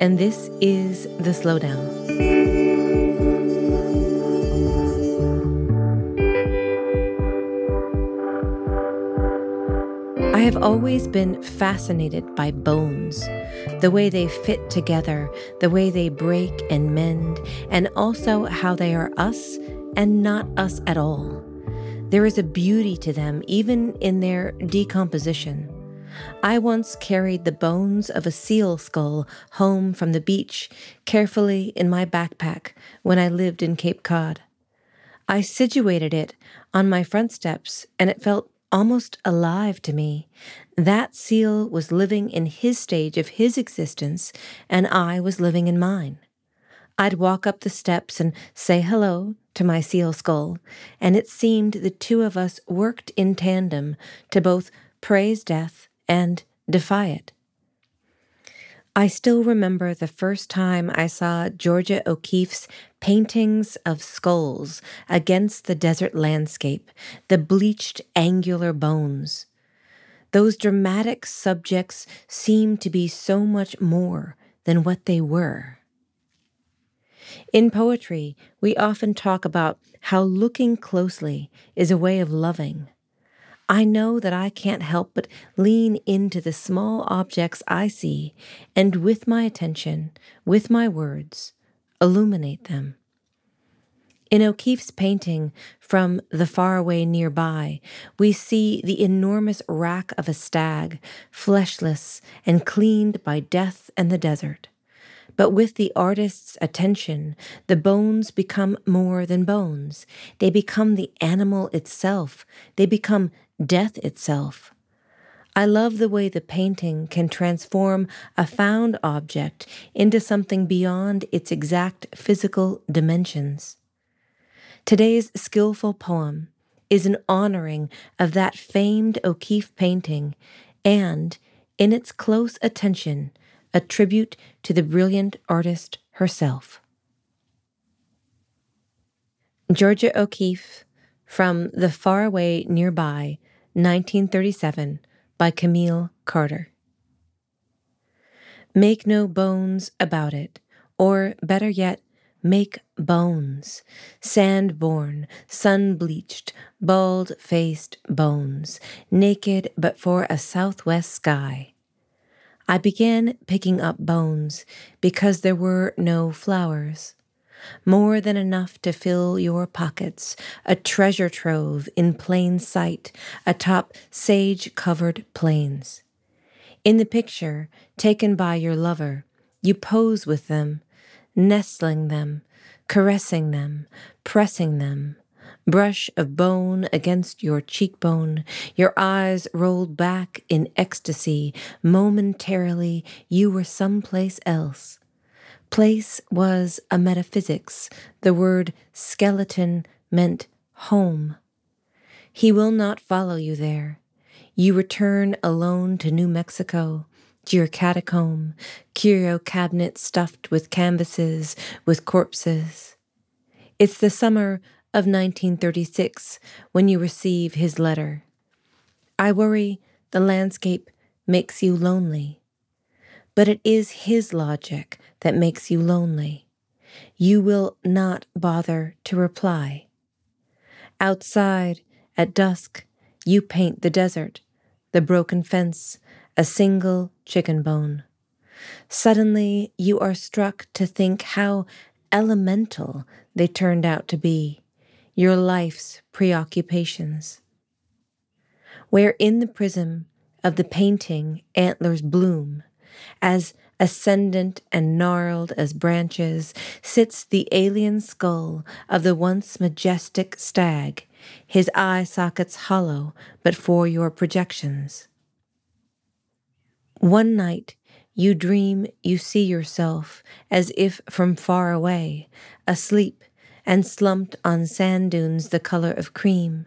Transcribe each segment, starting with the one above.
and this is The Slowdown. I have always been fascinated by bones, the way they fit together, the way they break and mend, and also how they are us and not us at all. There is a beauty to them, even in their decomposition. I once carried the bones of a seal skull home from the beach carefully in my backpack when I lived in Cape Cod. I situated it on my front steps, and it felt almost alive to me. That seal was living in his stage of his existence, and I was living in mine. I'd walk up the steps and say hello to my seal skull, and it seemed the two of us worked in tandem to both praise death and defy it. I still remember the first time I saw Georgia O'Keeffe's paintings of skulls against the desert landscape, the bleached angular bones. Those dramatic subjects seemed to be so much more than what they were. In poetry, we often talk about how looking closely is a way of loving. I know that I can't help but lean into the small objects I see and with my attention, with my words, illuminate them. In O'Keeffe's painting from the faraway nearby, we see the enormous rack of a stag, fleshless and cleaned by death and the desert. But with the artist's attention, the bones become more than bones. They become the animal itself. They become death itself. I love the way the painting can transform a found object into something beyond its exact physical dimensions. Today's skillful poem is an honoring of that famed O'Keeffe painting and, in its close attention, a tribute to the brilliant artist herself. Georgia O'Keeffe, from The Faraway Nearby, 1937, by Camille Carter. Make no bones about it, or better yet, make bones, sand born, sun bleached, bald faced bones, naked but for a southwest sky. I began picking up bones because there were no flowers. More than enough to fill your pockets, a treasure trove in plain sight atop sage covered plains. In the picture taken by your lover, you pose with them, nestling them, caressing them, pressing them, brush of bone against your cheekbone, your eyes rolled back in ecstasy. Momentarily, you were someplace else. Place was a metaphysics. The word skeleton meant home. He will not follow you there. You return alone to New Mexico, to your catacomb, curio cabinet stuffed with canvases, with corpses. It's the summer of 1936 when you receive his letter. I worry the landscape makes you lonely. But it is his logic that makes you lonely. You will not bother to reply. Outside, at dusk, you paint the desert, the broken fence, a single chicken bone. Suddenly, you are struck to think how elemental they turned out to be your life's preoccupations. Where in the prism of the painting antlers bloom, as ascendant and gnarled as branches, sits the alien skull of the once majestic stag, his eye sockets hollow but for your projections. One night You dream you see yourself as if from far away, asleep and slumped on sand dunes the color of cream.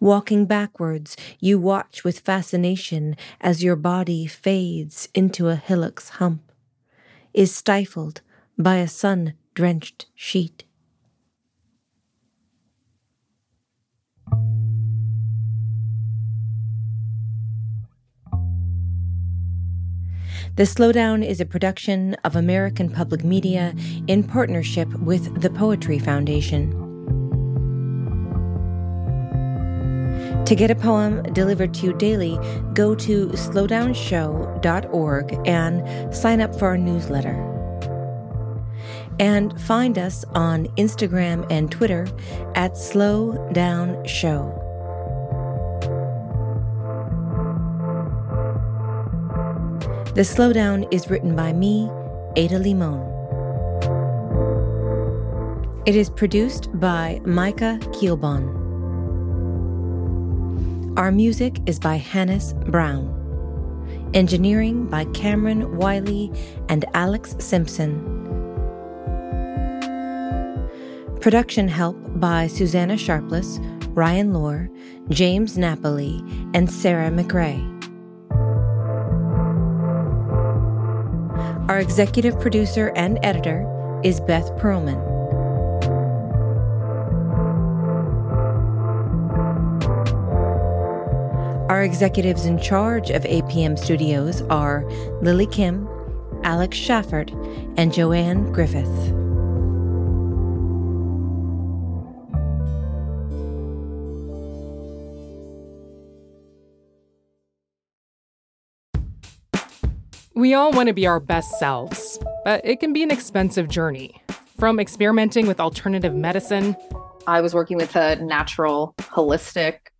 Walking backwards, you watch with fascination as your body fades into a hillock's hump, is stifled by a sun drenched sheet. The Slowdown is a production of American Public Media in partnership with the Poetry Foundation. To get a poem delivered to you daily, go to slowdownshow.org and sign up for our newsletter. And find us on Instagram and Twitter at Slowdown Show. The Slowdown is written by me, Ada Limon. It is produced by Micah Kielbon. Our music is by Hannis Brown. Engineering by Cameron Wiley and Alex Simpson. Production help by Susanna Sharpless, Ryan Lohr, James Napoli, and Sarah McRae. Our executive producer and editor is Beth Perlman. Our executives in charge of APM Studios are Lily Kim, Alex Schaffert, and Joanne Griffith. We all want to be our best selves, but it can be an expensive journey. From experimenting with alternative medicine, I was working with a natural, holistic